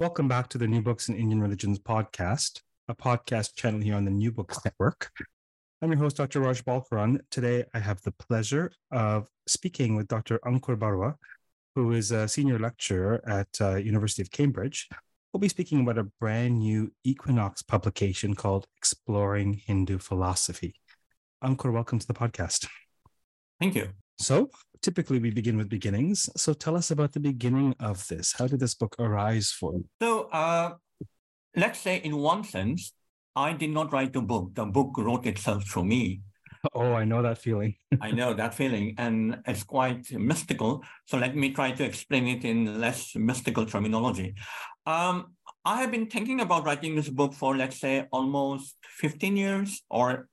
Welcome back to the New Books in Indian Religions podcast, a podcast channel here on the New Books Network. I'm your host, Dr. Raj Balkaran. Today, I have the pleasure of speaking with Dr. Ankur Barua, who is a senior lecturer at uh, University of Cambridge. We'll be speaking about a brand new Equinox publication called Exploring Hindu Philosophy. Ankur, welcome to the podcast. Thank you. So, typically we begin with beginnings. So tell us about the beginning of this. How did this book arise for you? So uh, let's say, in one sense, I did not write the book. The book wrote itself through me. Oh, I know that feeling. I know that feeling, and it's quite mystical. So let me try to explain it in less mystical terminology. Um, I have been thinking about writing this book for, let's say, almost 15 years, or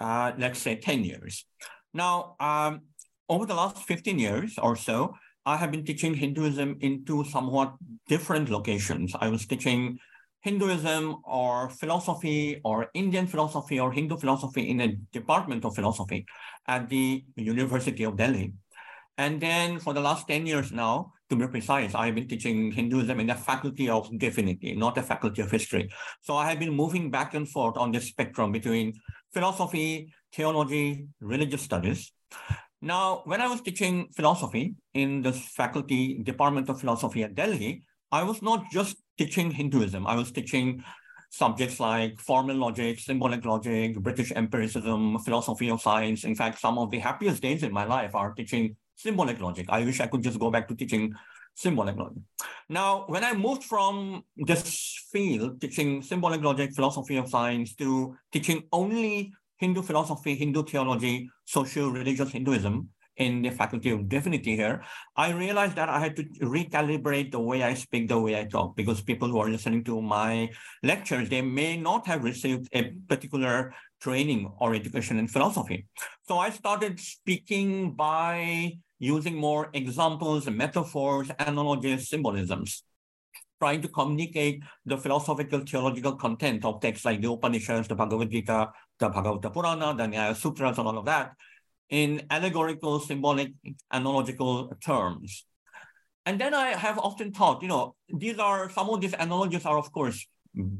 uh, let's say 10 years. Now, um, over the last 15 years or so, I have been teaching Hinduism into somewhat different locations. I was teaching Hinduism or philosophy or Indian philosophy or Hindu philosophy in a department of philosophy at the University of Delhi. And then for the last 10 years now, to be precise, I've been teaching Hinduism in the faculty of divinity, not the faculty of history. So I have been moving back and forth on this spectrum between philosophy, theology, religious studies. Now, when I was teaching philosophy in the faculty department of philosophy at Delhi, I was not just teaching Hinduism. I was teaching subjects like formal logic, symbolic logic, British empiricism, philosophy of science. In fact, some of the happiest days in my life are teaching symbolic logic. I wish I could just go back to teaching symbolic logic. Now, when I moved from this field, teaching symbolic logic, philosophy of science, to teaching only Hindu philosophy, Hindu theology, social religious Hinduism in the faculty of divinity here, I realized that I had to recalibrate the way I speak, the way I talk, because people who are listening to my lectures, they may not have received a particular training or education in philosophy. So I started speaking by using more examples, metaphors, analogies, symbolisms trying to communicate the philosophical theological content of texts like the Upanishads, the Bhagavad Gita, the Bhagavata Purana, the Nyaya Sutras, and all of that in allegorical, symbolic, analogical terms. And then I have often thought, you know, these are some of these analogies are, of course,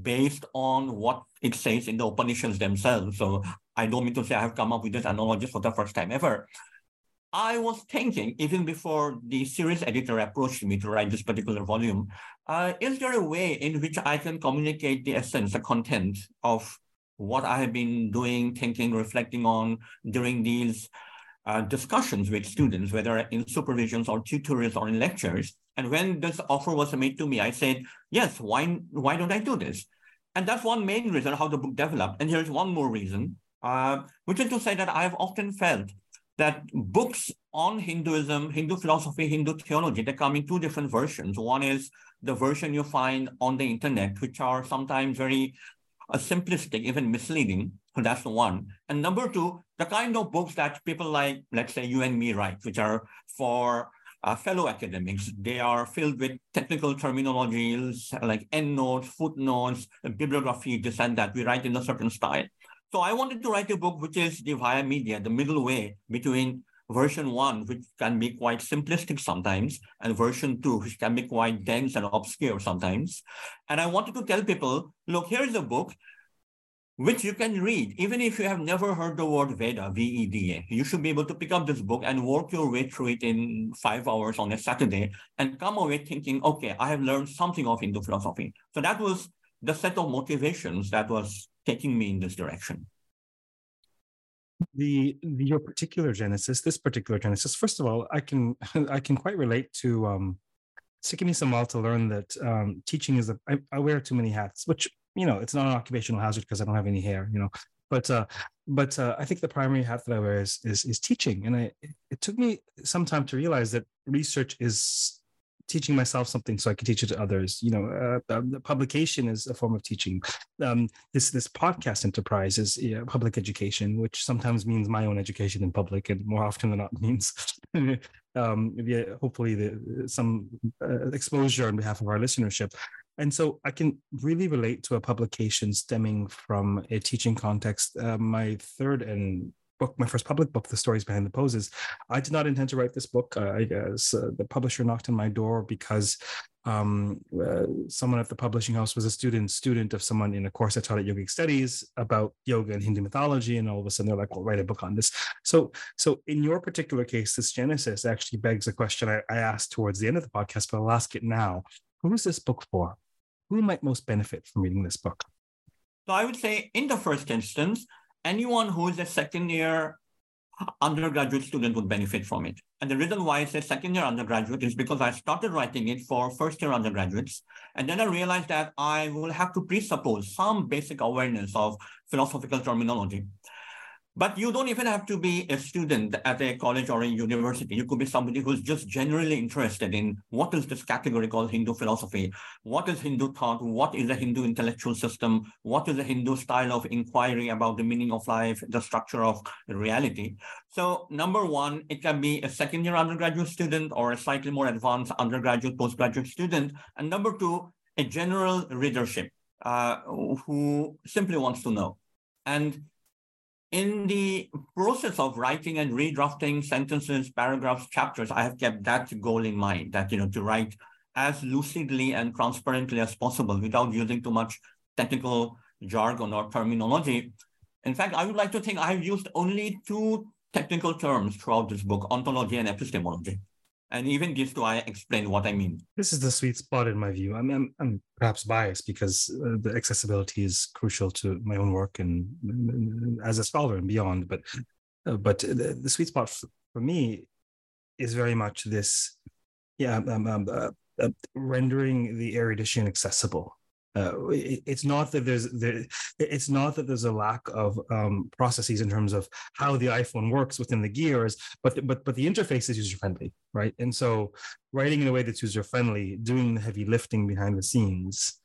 based on what it says in the Upanishads themselves. So I don't mean to say I have come up with this analogies for the first time ever. I was thinking, even before the series editor approached me to write this particular volume, uh, is there a way in which I can communicate the essence, the content of what I have been doing, thinking, reflecting on during these uh, discussions with students, whether in supervisions or tutorials or in lectures? And when this offer was made to me, I said, yes, why, why don't I do this? And that's one main reason how the book developed. And here's one more reason, uh, which is to say that I've often felt that books on Hinduism, Hindu philosophy, Hindu theology, they come in two different versions. One is the version you find on the internet, which are sometimes very uh, simplistic, even misleading. So that's the one. And number two, the kind of books that people like, let's say you and me write, which are for uh, fellow academics. They are filled with technical terminologies like endnotes, footnotes, bibliography, this and that. We write in a certain style. So I wanted to write a book which is the via media, the middle way between version one, which can be quite simplistic sometimes, and version two, which can be quite dense and obscure sometimes. And I wanted to tell people, look, here's a book which you can read, even if you have never heard the word Veda, V-E-D-A. You should be able to pick up this book and work your way through it in five hours on a Saturday and come away thinking, okay, I have learned something of Hindu philosophy. So that was the set of motivations that was taking me in this direction the, the, your particular genesis this particular genesis first of all i can i can quite relate to um it's taken me some while to learn that um teaching is a I, I wear too many hats which you know it's not an occupational hazard because i don't have any hair you know but uh but uh, i think the primary hat that i wear is is, is teaching and I, it, it took me some time to realize that research is teaching myself something so I can teach it to others. You know, uh, the publication is a form of teaching. Um, this this podcast enterprise is public education, which sometimes means my own education in public, and more often than not means um, yeah, hopefully the, some uh, exposure on behalf of our listenership. And so I can really relate to a publication stemming from a teaching context. Uh, my third and book, my first public book, The Stories Behind the Poses. I did not intend to write this book. Uh, I guess uh, the publisher knocked on my door because um, uh, someone at the publishing house was a student student of someone in a course I taught at yogic studies about yoga and Hindu mythology, and all of a sudden they're like, "Well, write a book on this." So, so in your particular case, this genesis actually begs a question I, I asked towards the end of the podcast, but I'll ask it now. Who is this book for? Who might most benefit from reading this book? So I would say, in the first instance, anyone who is a second year undergraduate student would benefit from it. And the reason why I say second year undergraduate is because I started writing it for first year undergraduates. And then I realized that I will have to presuppose some basic awareness of philosophical terminology. But you don't even have to be a student at a college or a university. You could be somebody who's just generally interested in what is this category called Hindu philosophy? What is Hindu thought? What is a Hindu intellectual system? What is a Hindu style of inquiry about the meaning of life, the structure of reality? So number one, it can be a second year undergraduate student or a slightly more advanced undergraduate, postgraduate student. And number two, a general readership uh, who simply wants to know. And in the process of writing and redrafting sentences, paragraphs, chapters, I have kept that goal in mind that, you know, to write as lucidly and transparently as possible without using too much technical jargon or terminology. In fact, I would like to think I've used only two technical terms throughout this book, ontology and epistemology. And even these to I explain what I mean. This is the sweet spot in my view. I'm, I'm, I'm perhaps biased because uh, the accessibility is crucial to my own work and, and as a scholar and beyond. But, uh, but the, the, sweet spot for, for, me is very much this, yeah, um, um, uh, uh rendering the erudition accessible uh, it, it's not that there's there, it's not that there's a lack of um, processes in terms of how the iPhone works within the gears, but the, but but the interface is user friendly, right? And so writing in a way that's user friendly, doing the heavy lifting behind the scenes,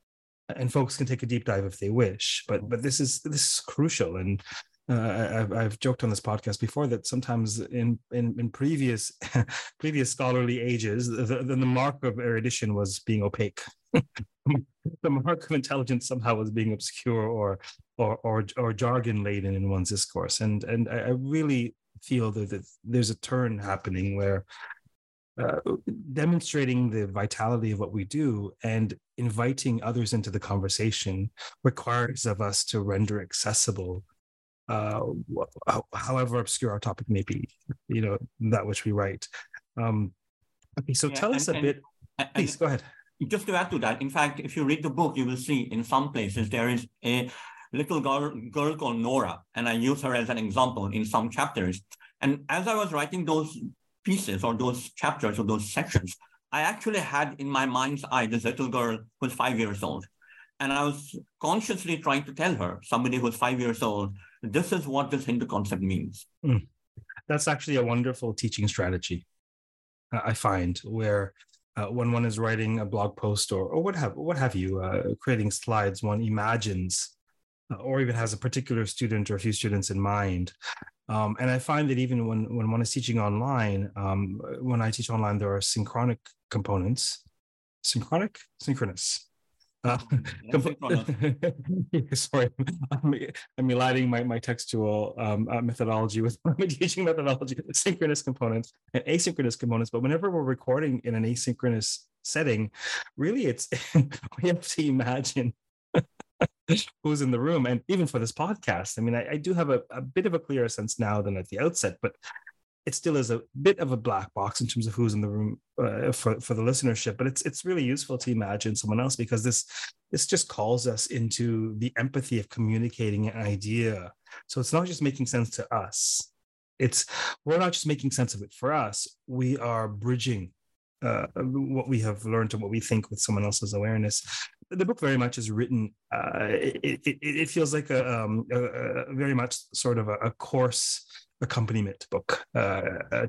and folks can take a deep dive if they wish. But but this is this is crucial and. Uh, I've, I've joked on this podcast before that sometimes in in, in previous previous scholarly ages, the, the mark of erudition was being opaque. The mark of intelligence somehow was being obscure or or or, or jargon laden in one's discourse. And and I, really feel that, that, there's a turn happening where uh, demonstrating the vitality of what we do and inviting others into the conversation requires of us to render accessible uh, however obscure our topic may be you know that which we write um, okay so yeah, tell us a and, bit and, please go ahead just to add to that, in fact, if you read the book, you will see in some places there is a little girl, girl called Nora, and I use her as an example in some chapters. And as I was writing those pieces or those chapters or those sections, I actually had in my mind's eye this little girl who's five years old. And I was consciously trying to tell her, somebody who's five years old, this is what this Hindu concept means. Mm. That's actually a wonderful teaching strategy, I find, where uh, when one is writing a blog post or, or what have what have you, uh, creating slides, one imagines uh, or even has a particular student or a few students in mind. Um, and I find that even when, when one is teaching online, um, when I teach online, there are synchronic components. Synchronic? Synchronous. Uh, sorry, I'm, I'm aligning my, my textual um, uh, methodology with my teaching methodology, synchronous components and asynchronous components. But whenever we're recording in an asynchronous setting, really it's we have to imagine who's in the room. And even for this podcast, I mean, I, I do have a, a bit of a clearer sense now than at the outset, but it still is a bit of a black box in terms of who's in the room uh, for for the listenership but it's it's really useful to imagine someone else because this this just calls us into the empathy of communicating an idea so it's not just making sense to us it's we're not just making sense of it for us we are bridging uh, what we have learned and what we think with someone else's awareness. The book very much is written. Uh, it, it, it, feels like a, um, a, a, very much sort of a, a course accompaniment book, uh, uh,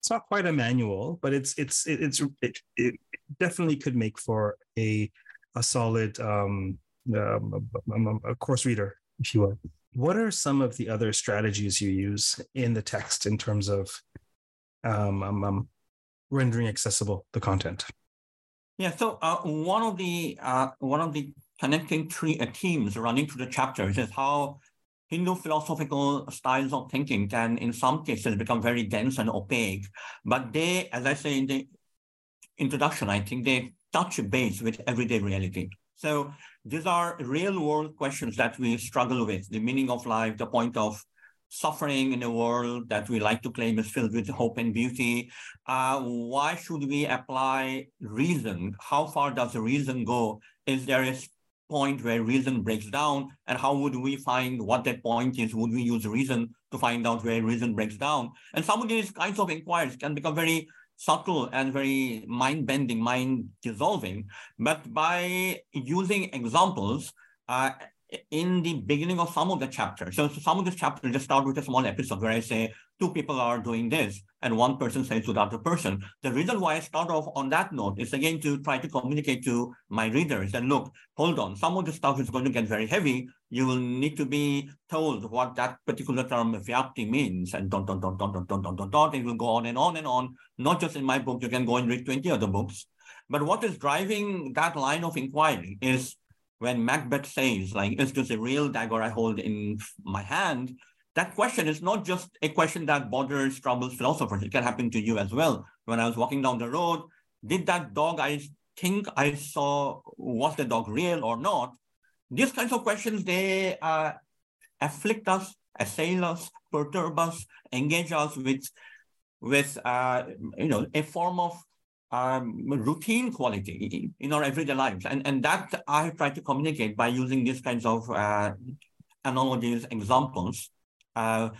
it's not quite a manual, but it's it's it, it's it, it definitely could make for a a solid um, um, um, a course reader, if you will. What are some of the other strategies you use in the text in terms of um, um, um rendering accessible the content? Yeah, so uh, one of the uh, one of the connecting three uh, themes running through the chapters is how Hindu philosophical styles of thinking can, in some cases, become very dense and opaque. But they, as I say in the introduction, I think they touch base with everyday reality. So these are real world questions that we struggle with the meaning of life, the point of suffering in a world that we like to claim is filled with hope and beauty. Uh, why should we apply reason? How far does reason go? Is there a point where reason breaks down? And how would we find what that point is? Would we use reason to find out where reason breaks down? And some of these kinds of inquiries can become very subtle and very mind-bending, mind-dissolving. But by using examples, uh, in the beginning of some of the chapters. So, so some of the chapters just start with a small episode where I say two people are doing this and one person says to the other person. The reason why I start off on that note is again to try to communicate to my readers that look, hold on, some of the stuff is going to get very heavy. You will need to be told what that particular term vyapti means and don't, don't, don't, don't, don't, don't, don't, don't, don't. It will go on and on and on. Not just in my book, you can go and read 20 other books. But what is driving that line of inquiry is when Macbeth says, like, is this a real dagger I hold in my hand? That question is not just a question that bothers, troubles philosophers. It can happen to you as well. When I was walking down the road, did that dog I think I saw, was the dog real or not? These kinds of questions, they uh, afflict us, assail us, perturb us, engage us with, with uh, you know, a form of um, routine quality in our everyday lives. And, and that I try to communicate by using these kinds of uh, analogies, examples, uh,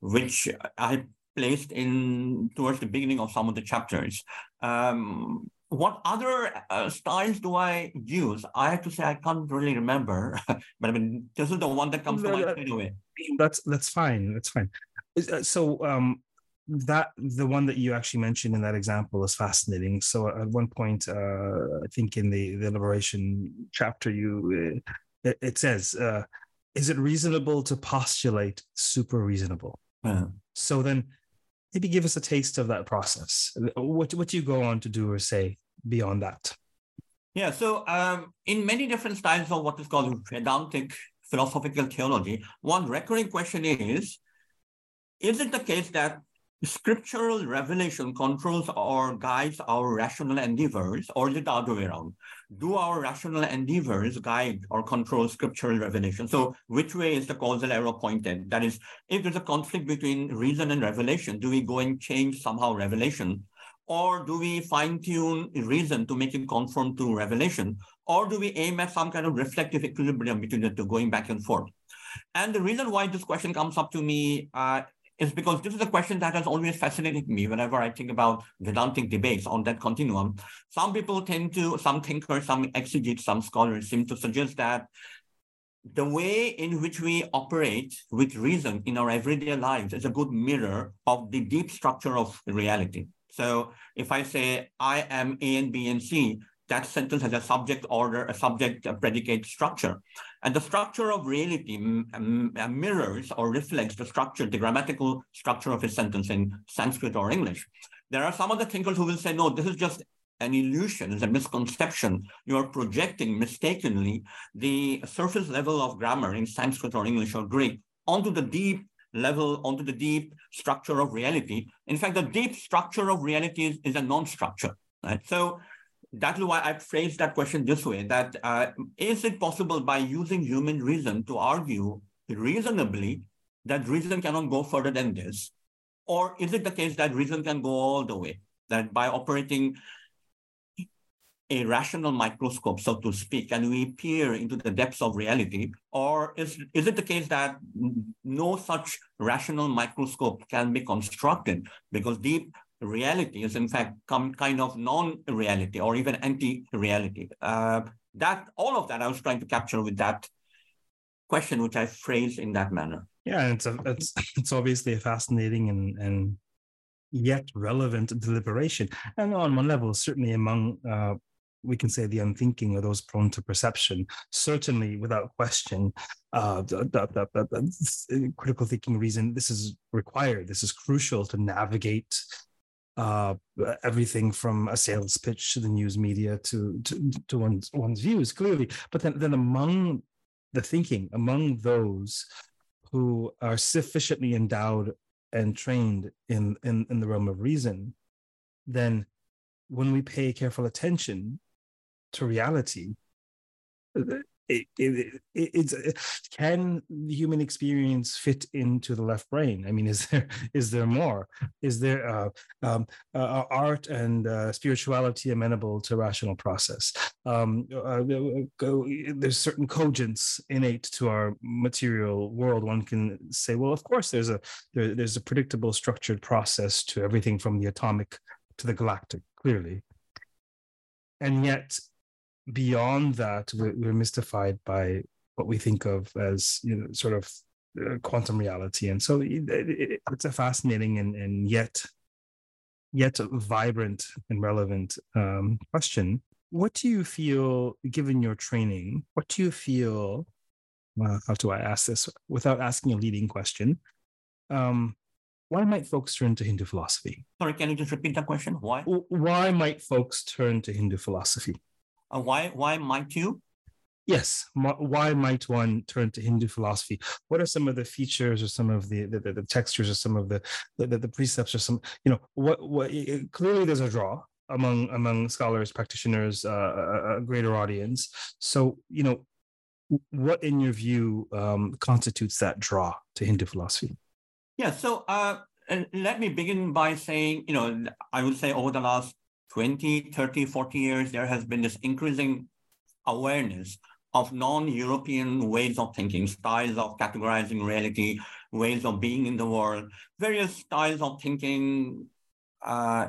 which I placed in towards the beginning of some of the chapters. Um, what other uh, styles do I use? I have to say I can't really remember, but I mean this is the one that comes to mind straight away. That's that's fine. That's fine. Uh, so um, that the one that you actually mentioned in that example is fascinating. So at one point, uh, I think in the the liberation chapter, you uh, it, it, says, uh, "Is it reasonable to postulate super reasonable?" Yeah. So then, maybe give us a taste of that process. What what do you go on to do or say beyond that? Yeah. So um, in many different styles of what is called Vedantic philosophical theology, one recurring question is. Is it the case that scriptural revelation controls or guides our rational endeavors, or is it the other way around? Do our rational endeavors guide or control scriptural revelation? So, which way is the causal arrow pointed? That is, if there's a conflict between reason and revelation, do we go and change somehow revelation? Or do we fine tune reason to make it conform to revelation? Or do we aim at some kind of reflective equilibrium between the two, going back and forth? And the reason why this question comes up to me uh, is because this is a question that has always fascinated me whenever I think about Vedantic debates on that continuum. Some people tend to, some thinkers, some exegetes, some scholars seem to suggest that the way in which we operate with reason in our everyday lives is a good mirror of the deep structure of reality. So if I say I am A and B and C, that sentence has a subject order, a subject a predicate structure. And the structure of reality uh, mirrors or reflects the structure, the grammatical structure of a sentence in Sanskrit or English. There are some other thinkers who will say, no, this is just an illusion, it's a misconception. You are projecting mistakenly the surface level of grammar in Sanskrit or English or Greek onto the deep level, onto the deep structure of reality. In fact, the deep structure of reality is, is a non-structure. Right? So that's why I phrased that question this way, that uh, is it possible by using human reason to argue reasonably that reason cannot go further than this? Or is it the case that reason can go all the way, that by operating a rational microscope, so to speak, and we peer into the depths of reality? Or is, is it the case that no such rational microscope can be constructed because deep reality is in fact come kind of non-reality or even anti-reality. Uh, that all of that I was trying to capture with that question, which I phrased in that manner. Yeah, it's a, it's it's obviously a fascinating and and yet relevant deliberation. And on one level, certainly among uh, we can say the unthinking or those prone to perception. Certainly, without question, uh, critical thinking reason this is required. This is crucial to navigate uh, everything from a sales pitch to the news media to to, to one's one's views clearly. But then then among the thinking, among those who are sufficiently endowed and trained in in, in the realm of reason, then when we pay careful attention to reality, it, it, it, it's can the human experience fit into the left brain? I mean is there is there more? Is there uh, um, uh, art and uh, spirituality amenable to rational process? Um, uh, there's certain cogence innate to our material world. One can say well of course there's a there, there's a predictable structured process to everything from the atomic to the galactic clearly. And yet beyond that, we're, we're, mystified by what we think of as you know, sort of uh, quantum reality, and so it, it, it's a fascinating and, and yet yet vibrant and relevant um, question. What do you feel, given your training, what do you feel? Uh, how do I ask this without asking a leading question? Um, why might folks turn to Hindu philosophy? Sorry, can you just repeat that question? Why? Why might folks turn to Hindu philosophy? Uh, why why might you? Yes. Why might one turn to Hindu philosophy? What are some of the features or some of the the, the, textures or some of the, the the precepts or some you know what what clearly there's a draw among among scholars practitioners uh, a, a, greater audience so you know what in your view um, constitutes that draw to hindu philosophy yeah so uh, let me begin by saying you know i would say over the last 20, 30, 40 years, there has been this increasing awareness of non-European ways of thinking, styles of categorizing reality, ways of being in the world, various styles of thinking, uh,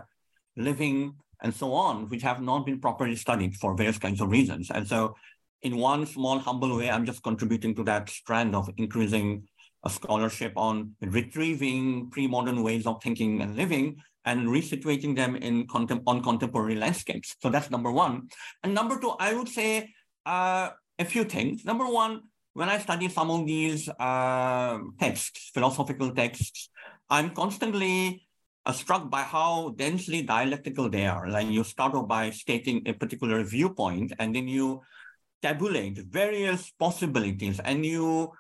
living, and so on, which have not been properly studied for various kinds of reasons. And so in one small, humble way, I'm just contributing to that strand of increasing a scholarship on retrieving pre-modern ways of thinking and living and resituating them in contem- on contemporary landscapes. So that's number one. And number two, I would say uh, a few things. Number one, when I study some of these uh, texts, philosophical texts, I'm constantly uh, struck by how densely dialectical they are. Like you start off by stating a particular viewpoint, and then you tabulate various possibilities, and you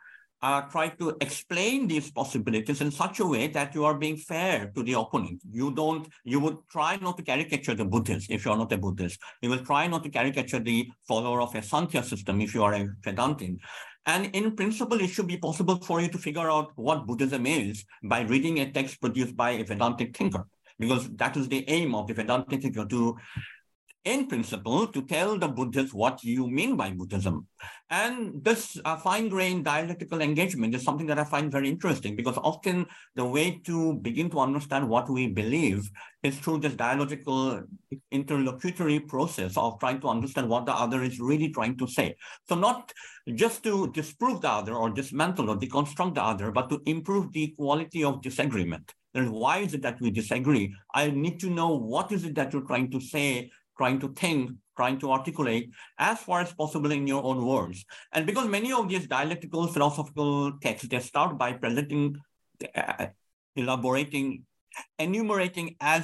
uh, try to explain these possibilities in such a way that you are being fair to the opponent. You don't, you would try not to caricature the Buddhist if you are not a Buddhist. You will try not to caricature the follower of a Sankhya system if you are a Vedantin. And in principle, it should be possible for you to figure out what Buddhism is by reading a text produced by a Vedantic thinker, because that is the aim of the Vedantic thinker to in principle, to tell the Buddhists what you mean by Buddhism. And this uh, fine-grained dialectical engagement is something that I find very interesting because often the way to begin to understand what we believe is through this dialogical interlocutory process of trying to understand what the other is really trying to say. So not just to disprove the other or dismantle or deconstruct the other, but to improve the quality of disagreement. Then why is it that we disagree? I need to know what is it that you're trying to say trying to think, trying to articulate as far as possible in your own words. And because many of these dialectical philosophical texts, they start by presenting, uh, elaborating, enumerating as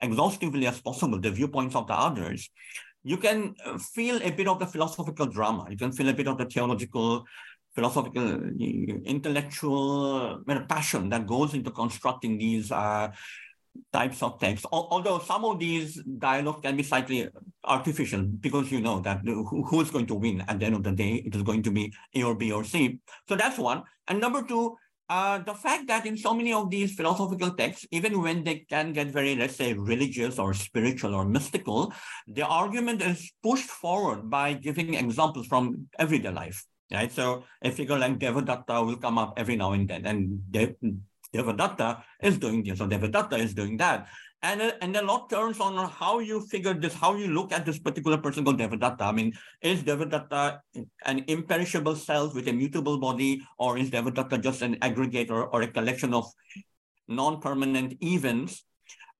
exhaustively as possible the viewpoints of the others, you can uh, feel a bit of the philosophical drama. You can feel a bit of the theological, philosophical, uh, intellectual uh, passion that goes into constructing these uh, types of text, although some of these dialogues can be slightly artificial because you know that who is going to win at the end of the day, it is going to be A or B or C. So that's one. And number two, uh, the fact that in so many of these philosophical texts, even when they can get very, let's say, religious or spiritual or mystical, the argument is pushed forward by giving examples from everyday life. Right. So a figure like Devadatta will come up every now and then, and Devadatta is doing this or Devadatta is doing that. And, uh, and a lot turns on how you figure this, how you look at this particular person called Devadatta. I mean, is Devadatta an imperishable self with a mutable body, or is Devadatta just an aggregate or, or a collection of non-permanent events.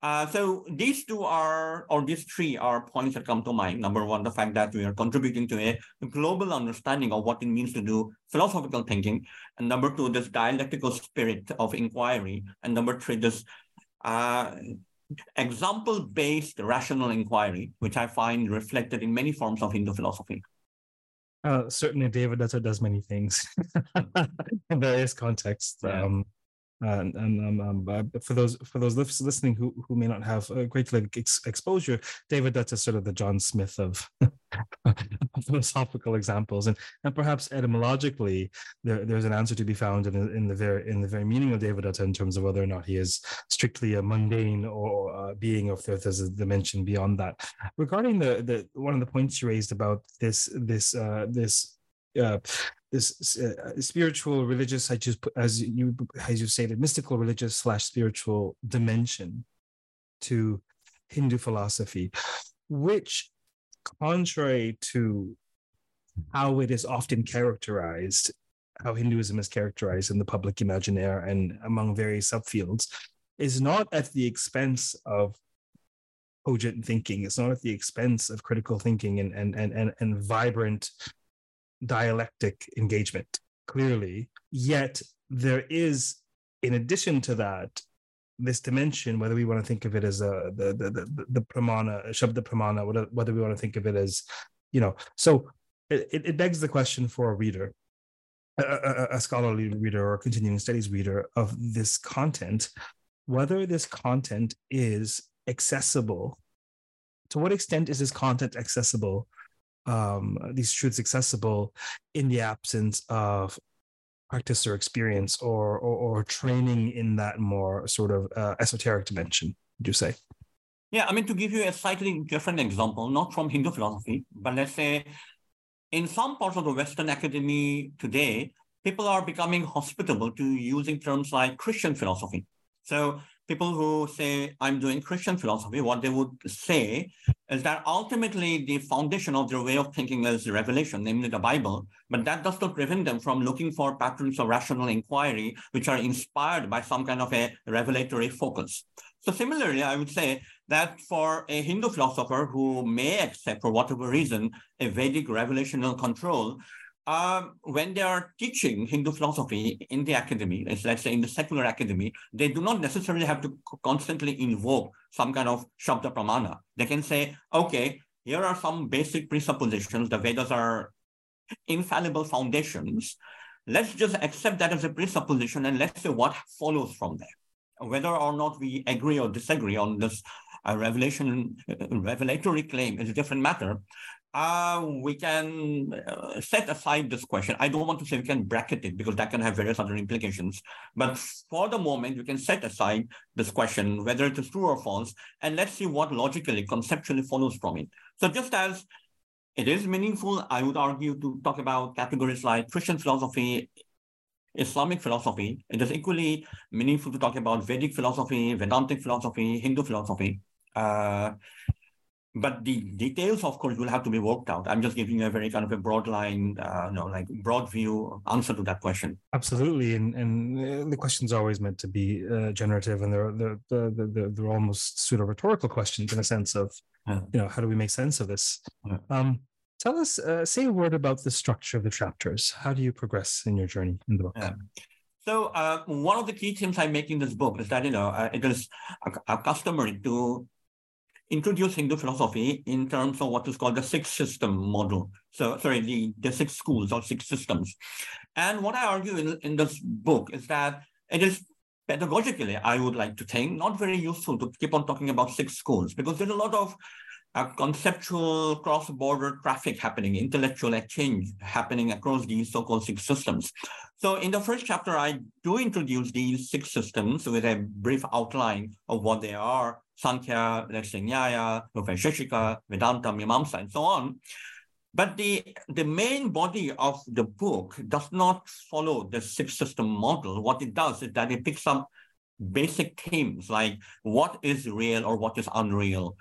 Uh, so these two are, or these three are points that come to mind. Number one, the fact that we are contributing to a global understanding of what it means to do philosophical thinking. And number two, this dialectical spirit of inquiry. And number three, this uh, example-based rational inquiry, which I find reflected in many forms of Hindu philosophy. Uh, certainly, Devadatta does many things in various contexts. Yeah. Um, and, and um, um, uh, for those for those listening who, who may not have a great deal of ex- exposure, Devadatta is sort of the John Smith of philosophical examples, and and perhaps etymologically there, there's an answer to be found in, in the very in the very meaning of Devadatta in terms of whether or not he is strictly a mundane or uh, being, or if there's a dimension beyond that. Regarding the the one of the points you raised about this this uh, this uh, this uh, spiritual religious i just as you as you the mystical religious slash spiritual dimension to hindu philosophy which contrary to how it is often characterized how hinduism is characterized in the public imaginaire and among various subfields is not at the expense of cogent thinking. It's not at the expense of critical thinking and and and and, and vibrant dialectic engagement, clearly. Yet there is, in addition to that, this dimension, whether we want to think of it as a the the the, the pramana, shabda pramana, whether, we want to think of it as, you know, so it, it begs the question for a reader, a, a, a scholarly reader or continuing studies reader of this content, whether this content is accessible. To what extent is this content accessible um, these truths accessible in the absence of practice or experience or, or, or training in that more sort of uh, esoteric dimension would you say? Yeah i mean to give you a slightly different example not from hindu philosophy but let's say in some parts of the western academy today people are becoming hospitable to using terms like christian philosophy. So people who say, I'm doing Christian philosophy, what they would say is that ultimately the foundation of their way of thinking is revelation, namely the Bible. But that does not prevent them from looking for patterns of rational inquiry, which are inspired by some kind of a revelatory focus. So similarly, I would say that for a Hindu philosopher who may accept, for whatever reason, a Vedic revelational control, um, when they are teaching Hindu philosophy in the academy, let's say in the secular academy, they do not necessarily have to constantly invoke some kind of Shabda Pramana. They can say, okay, here are some basic presuppositions. The Vedas are infallible foundations. Let's just accept that as a presupposition and let's see what follows from there. Whether or not we agree or disagree on this uh, revelation, uh, revelatory claim is a different matter uh, we can uh, set aside this question. I don't want to say we can bracket it because that can have various other implications. But for the moment, we can set aside this question, whether it is true or false, and let's see what logically, conceptually follows from it. So just as it is meaningful, I would argue, to talk about categories like Christian philosophy, Islamic philosophy. It is equally meaningful to talk about Vedic philosophy, Vedantic philosophy, Hindu philosophy. Uh, but the details, of course, will have to be worked out. I'm just giving you a very kind of a broad line, uh, you know, like broad view answer to that question. Absolutely, and and uh, the questions are always meant to be uh, generative, and they're they're, they're they're almost pseudo rhetorical questions in a sense of, yeah. you know, how do we make sense of this? Yeah. Um, tell us, uh, say a word about the structure of the chapters. How do you progress in your journey in the book? Yeah. So uh, one of the key themes I make in this book is that you know uh, it is customary to introduce Hindu philosophy in terms of what is called the six system model. So, sorry, the, the six schools or six systems. And what I argue in, in this book is that it is pedagogically, I would like to think, not very useful to keep on talking about six schools because there's a lot of uh, conceptual cross-border traffic happening, intellectual exchange happening across these so-called six systems. So in the first chapter, I do introduce these six systems with a brief outline of what they are, Sankhya, Nyaya, Vaisheshika, Vedanta, Mimamsa, and so on. But the, the main body of the book does not follow the six system model. What it does is that it picks up basic themes like what is real or what is unreal,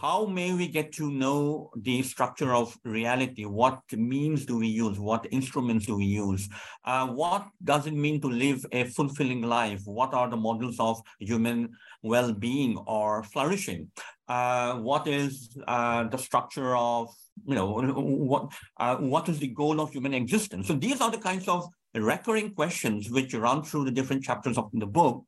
how may we get to know the structure of reality? What means do we use? What instruments do we use? Uh, what does it mean to live a fulfilling life? What are the models of human well-being or flourishing? Uh, what is uh, the structure of, you know, what, uh, what is the goal of human existence? So these are the kinds of recurring questions which run through the different chapters of the book.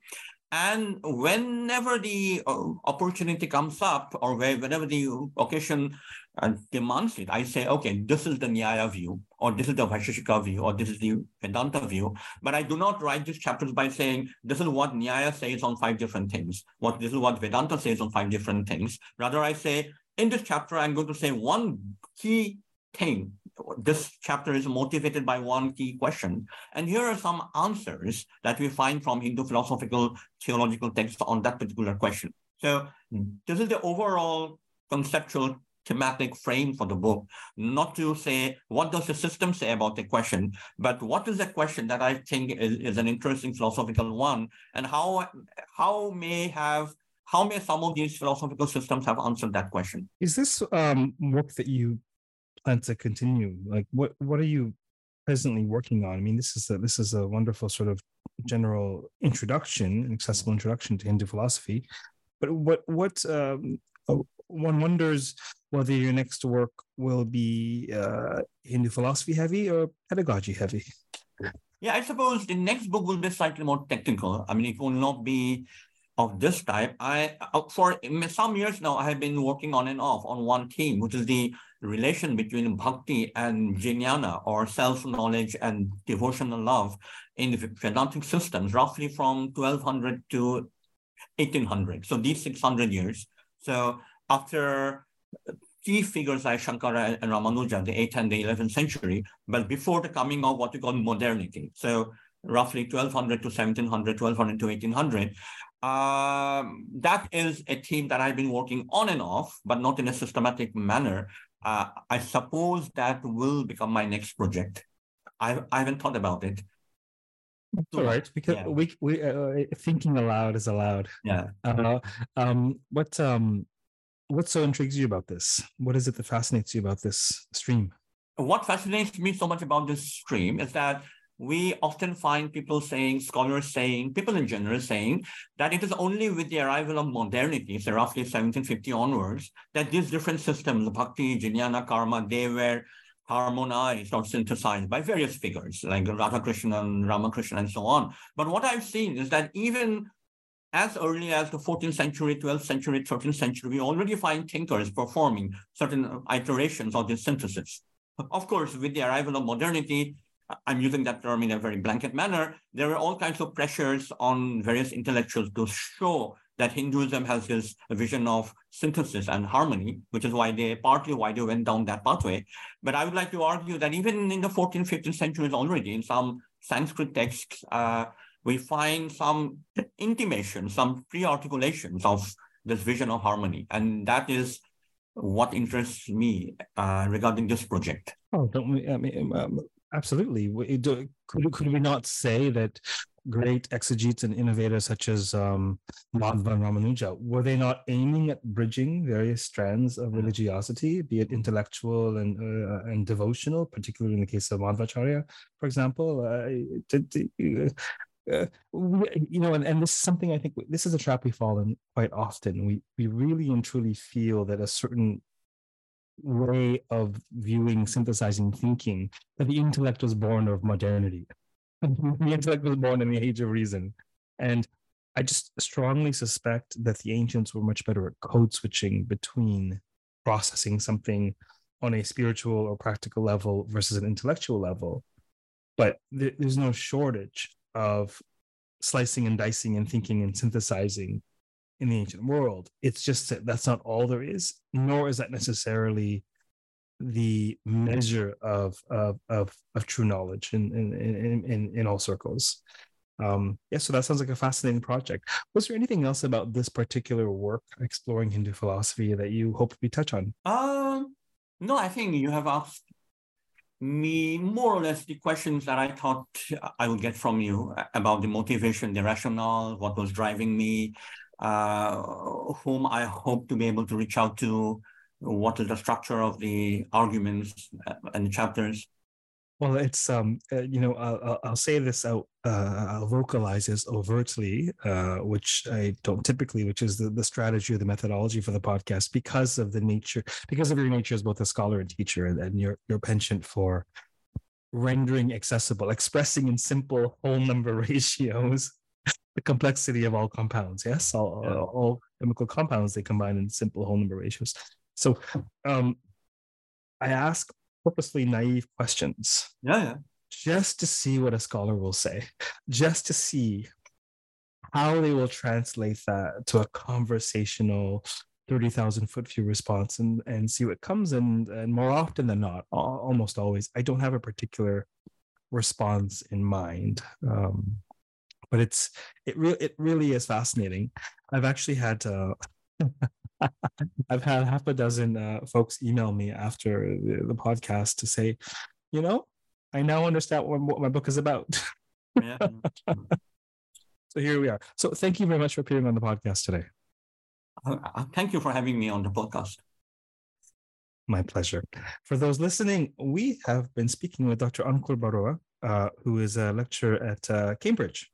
And whenever the uh, opportunity comes up or whenever the occasion uh, demands it, I say, okay, this is the Nyaya view, or this is the Vaisheshika view, or this is the Vedanta view. But I do not write these chapters by saying, this is what Nyaya says on five different things, what this is what Vedanta says on five different things. Rather, I say, in this chapter, I'm going to say one key thing this chapter is motivated by one key question. And here are some answers that we find from Hindu philosophical theological texts on that particular question. So this is the overall conceptual thematic frame for the book, not to say what does the system say about the question, but what is the question that I think is, is an interesting philosophical one, and how how may have how may some of these philosophical systems have answered that question? Is this um, work that you plan to continue? Like, what what are you presently working on? I mean, this is a this is a wonderful sort of general introduction, an accessible introduction to Hindu philosophy. But what what um, uh, one wonders whether your next work will be uh, Hindu philosophy heavy or pedagogy heavy. Yeah, I suppose the next book will be slightly more technical. I mean, it will not be of this type. I uh, for some years now, I have been working on and off on one theme, which is the relation between bhakti and jnana or self-knowledge and devotional love in the Vedantic systems, roughly from 1200 to 1800. So these 600 years. So after key figures like Shankara and Ramanuja, the 8th and the 11th century, but before the coming of what we call modernity. So roughly 1200 to 1700, 1200 to 1800. Um, that is a theme that I've been working on and off, but not in a systematic manner uh, I suppose that will become my next project. I, I haven't thought about it. All right, because yeah. we we uh, thinking aloud is allowed. Yeah. Uh, um. What um, what so intrigues you about this? What is it that fascinates you about this stream? What fascinates me so much about this stream is that we often find people saying, scholars saying, people in general saying that it is only with the arrival of modernity, so roughly 1750 onwards, that these different systems, bhakti, jnana, karma, they were harmonized or synthesized by various figures like Radhakrishnan, Ramakrishna, and so on. But what I've seen is that even as early as the 14th century, 12th century, 13th century, we already find thinkers performing certain iterations of this synthesis. Of course, with the arrival of modernity, I'm using that term in a very blanket manner, there were all kinds of pressures on various intellectuals to show that Hinduism has this vision of synthesis and harmony, which is why they partly why they went down that pathway. But I would like to argue that even in the 14th, 15th centuries already, in some Sanskrit texts, uh, we find some intimation, some pre-articulations of this vision of harmony. And that is what interests me uh, regarding this project. Oh, don't we? I mean, um, Absolutely. Could, could we not say that great exegetes and innovators such as um, Madhva Ramanuja, were they not aiming at bridging various strands of religiosity, be it intellectual and uh, and devotional, particularly in the case of Madhvacharya, for example? Uh, uh, you know, and, and this is something I think this is a trap we fall in quite often. We we really and truly feel that a certain way of viewing synthesizing thinking that the intellect was born of modernity. the intellect was born in the age of reason. And I just strongly suspect that the ancients were much better at code switching between processing something on a spiritual or practical level versus an intellectual level. But th- there's no shortage of slicing and dicing and thinking and synthesizing in the ancient world. It's just that that's not all there is, nor is that necessarily the measure of of of, of true knowledge in in, in in all circles. Um, yeah, so that sounds like a fascinating project. Was there anything else about this particular work, exploring Hindu philosophy, that you hope we touch on? Um, no, I think you have asked me more or less the questions that I thought I would get from you about the motivation, the rationale, what was driving me, uh, whom I hope to be able to reach out to. What is the structure of the arguments uh, and the chapters? Well, it's um, uh, you know, I'll, I'll say this out. Uh, I'll vocalize this overtly, uh, which I don't typically, which is the, the strategy or the methodology for the podcast, because of the nature, because of your nature as both a scholar and teacher, and, and your your penchant for rendering accessible, expressing in simple whole number ratios the complexity of all compounds. Yes, all, yeah. all chemical compounds they combine in simple whole number ratios. So, um, I ask purposely naive questions. Yeah, yeah. Just to see what a scholar will say, just to see how they will translate that to a conversational 30,000 foot view response and, and see what comes. And, and more often than not, almost always, I don't have a particular response in mind. Um, but it's it really it really is fascinating. I've actually had uh, I've had half a dozen uh, folks email me after the, the, podcast to say, you know, I now understand what, what my book is about. Yeah. so here we are. So thank you very much for appearing on the podcast today. Uh, uh, thank you for having me on the podcast. My pleasure. For those listening, we have been speaking with Dr. Ankur Barua, uh, who is a lecturer at uh, Cambridge.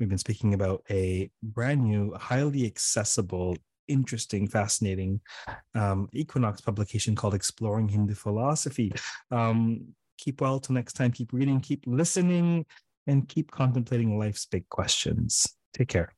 We've been speaking about a brand new, highly accessible interesting, fascinating um, Equinox publication called Exploring Hindu Philosophy. Um, keep well till next time. Keep reading, keep listening, and keep contemplating life's big questions. Take care.